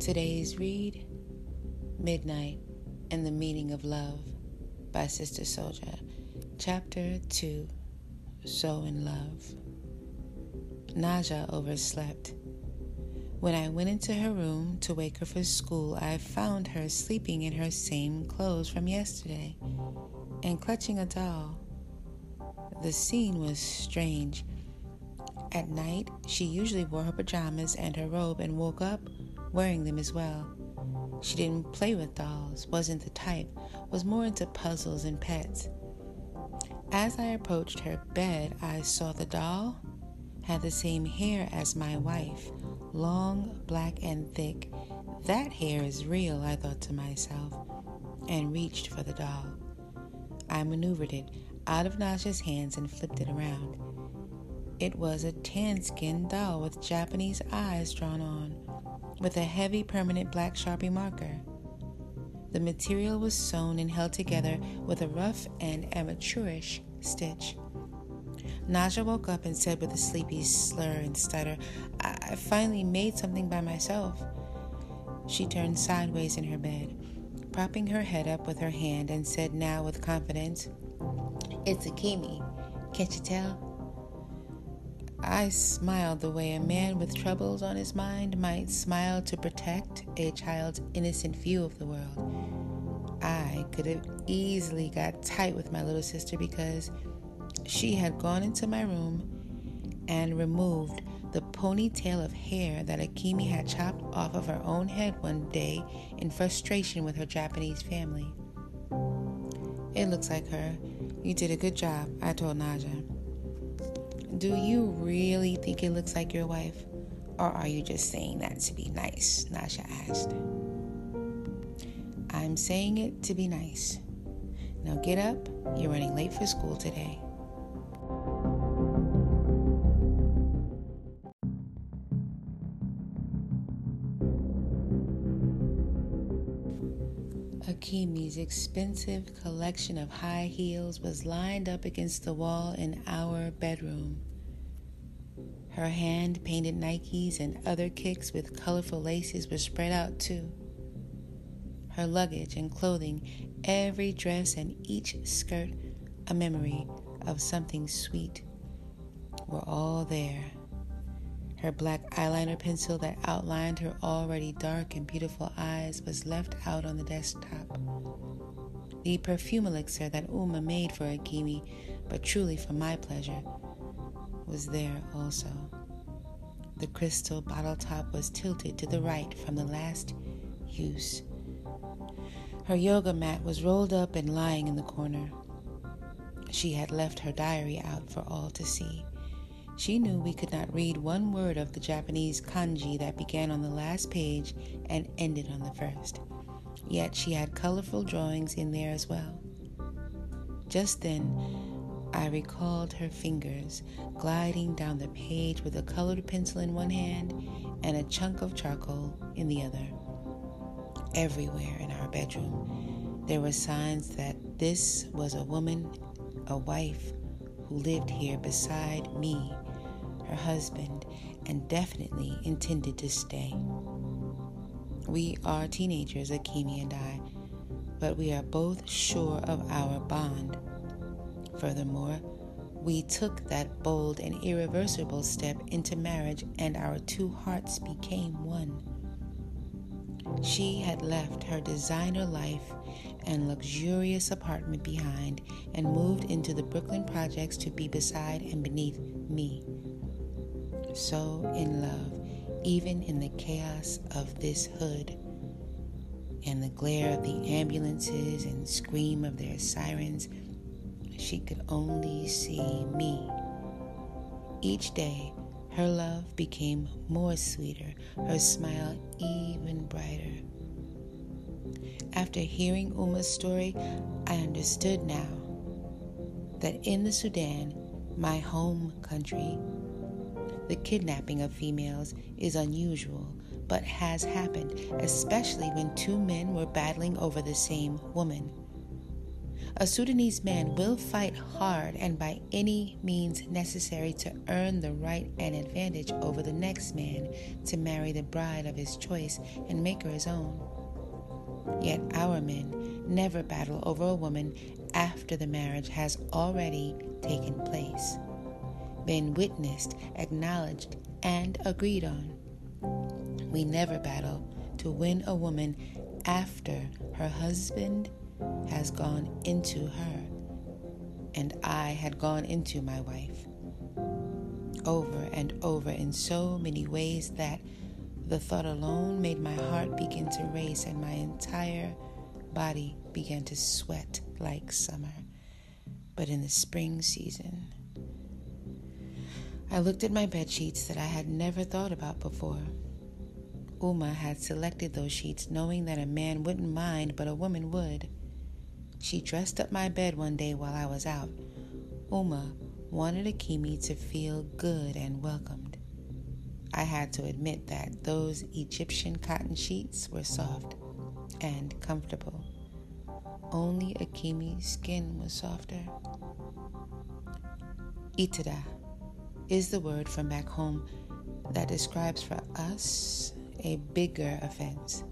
Today's read Midnight and the Meaning of Love by Sister Souljah, Chapter 2 So in Love. Naja overslept. When I went into her room to wake her for school, I found her sleeping in her same clothes from yesterday and clutching a doll. The scene was strange. At night, she usually wore her pajamas and her robe and woke up wearing them as well. She didn't play with dolls, wasn't the type, was more into puzzles and pets. As I approached her bed, I saw the doll had the same hair as my wife, long, black, and thick. That hair is real, I thought to myself, and reached for the doll. I maneuvered it out of Naja's hands and flipped it around. It was a tan skinned doll with Japanese eyes drawn on, with a heavy permanent black Sharpie marker. The material was sewn and held together with a rough and amateurish stitch. Naja woke up and said with a sleepy slur and stutter, I finally made something by myself. She turned sideways in her bed, propping her head up with her hand, and said now with confidence, It's Akemi. Can't you tell? I smiled the way a man with troubles on his mind might smile to protect a child's innocent view of the world. I could have easily got tight with my little sister because she had gone into my room and removed the ponytail of hair that Akemi had chopped off of her own head one day in frustration with her Japanese family. It looks like her. You did a good job, I told Naja. Do you really think it looks like your wife? Or are you just saying that to be nice? Naja asked. I'm saying it to be nice. Now get up. You're running late for school today. Akemi's expensive collection of high heels was lined up against the wall in our bedroom. Her hand painted Nikes and other kicks with colorful laces were spread out too. Her luggage and clothing, every dress and each skirt, a memory of something sweet, were all there. Her black eyeliner pencil that outlined her already dark and beautiful eyes was left out on the desktop. The perfume elixir that Umma made for Akemi, but truly for my pleasure, was there also. The crystal bottle top was tilted to the right from the last use. Her yoga mat was rolled up and lying in the corner. She had left her diary out for all to see. She knew we could not read one word of the Japanese kanji that began on the last page and ended on the first. Yet she had colorful drawings in there as well. Just then, I recalled her fingers gliding down the page with a colored pencil in one hand and a chunk of charcoal in the other. Everywhere in our bedroom, there were signs that this was a woman, a wife, who lived here beside me her husband, and definitely intended to stay. We are teenagers, Akemi and I, but we are both sure of our bond. Furthermore, we took that bold and irreversible step into marriage, and our two hearts became one. She had left her designer life and luxurious apartment behind and moved into the Brooklyn projects to be beside and beneath me so in love, even in the chaos of this hood and the glare of the ambulances and scream of their sirens, she could only see me. Each day, her love became more sweeter, her smile even brighter. After hearing Umma's story, I understood now that in the Sudan, my home country, the kidnapping of females is unusual, but has happened, especially when two men were battling over the same woman. A Sudanese man will fight hard and by any means necessary to earn the right and advantage over the next man to marry the bride of his choice and make her his own. Yet our men never battle over a woman after the marriage has already taken place, been witnessed, acknowledged, and agreed on. We never battle to win a woman after her husband has gone into her and I had gone into my wife. Over and over in so many ways that the thought alone made my heart begin to race and my entire body began to sweat like summer, but in the spring season. I looked at my bed sheets that I had never thought about before. Umma had selected those sheets knowing that a man wouldn't mind, but a woman would. She dressed up my bed one day while I was out. Umma wanted Akemi to feel good and welcomed. I had to admit that those Egyptian cotton sheets were soft and comfortable. Only Akemi's skin was softer. Itada is the word from back home that describes for us a bigger offense.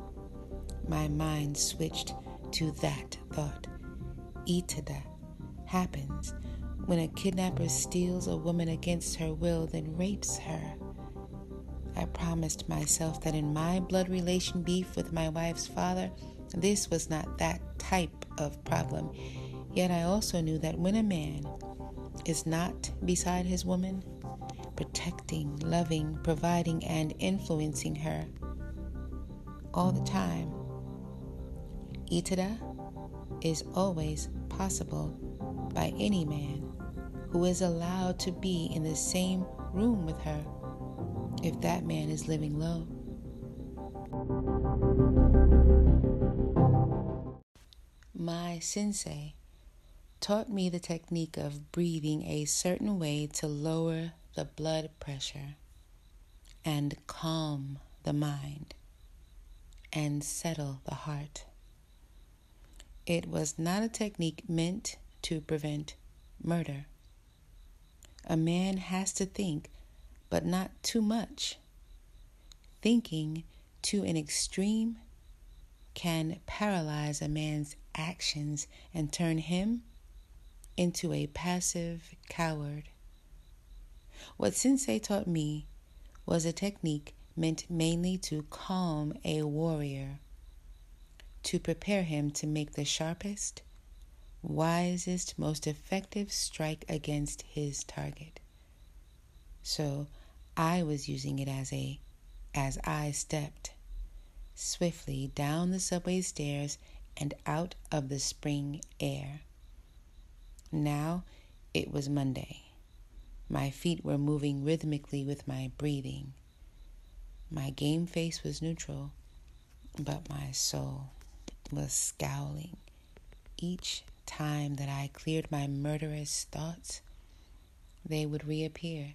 My mind switched to that thought. Itada happens when a kidnapper steals a woman against her will, then rapes her. I promised myself that in my blood relation beef with my wife's father, this was not that type of problem. Yet I also knew that when a man is not beside his woman, protecting, loving, providing, and influencing her all the time. Itada is always possible by any man who is allowed to be in the same room with her if that man is living low. My sensei taught me the technique of breathing a certain way to lower the blood pressure and calm the mind and settle the heart. It was not a technique meant to prevent murder. A man has to think, but not too much. Thinking to an extreme can paralyze a man's actions and turn him into a passive coward. What Sensei taught me was a technique meant mainly to calm a warrior, to prepare him to make the sharpest, wisest, most effective strike against his target. So I was using it as a as I stepped swiftly down the subway stairs and out of the spring air. Now it was Monday. My feet were moving rhythmically with my breathing. My game face was neutral, but my soul was scowling. Each time that I cleared my murderous thoughts, they would reappear.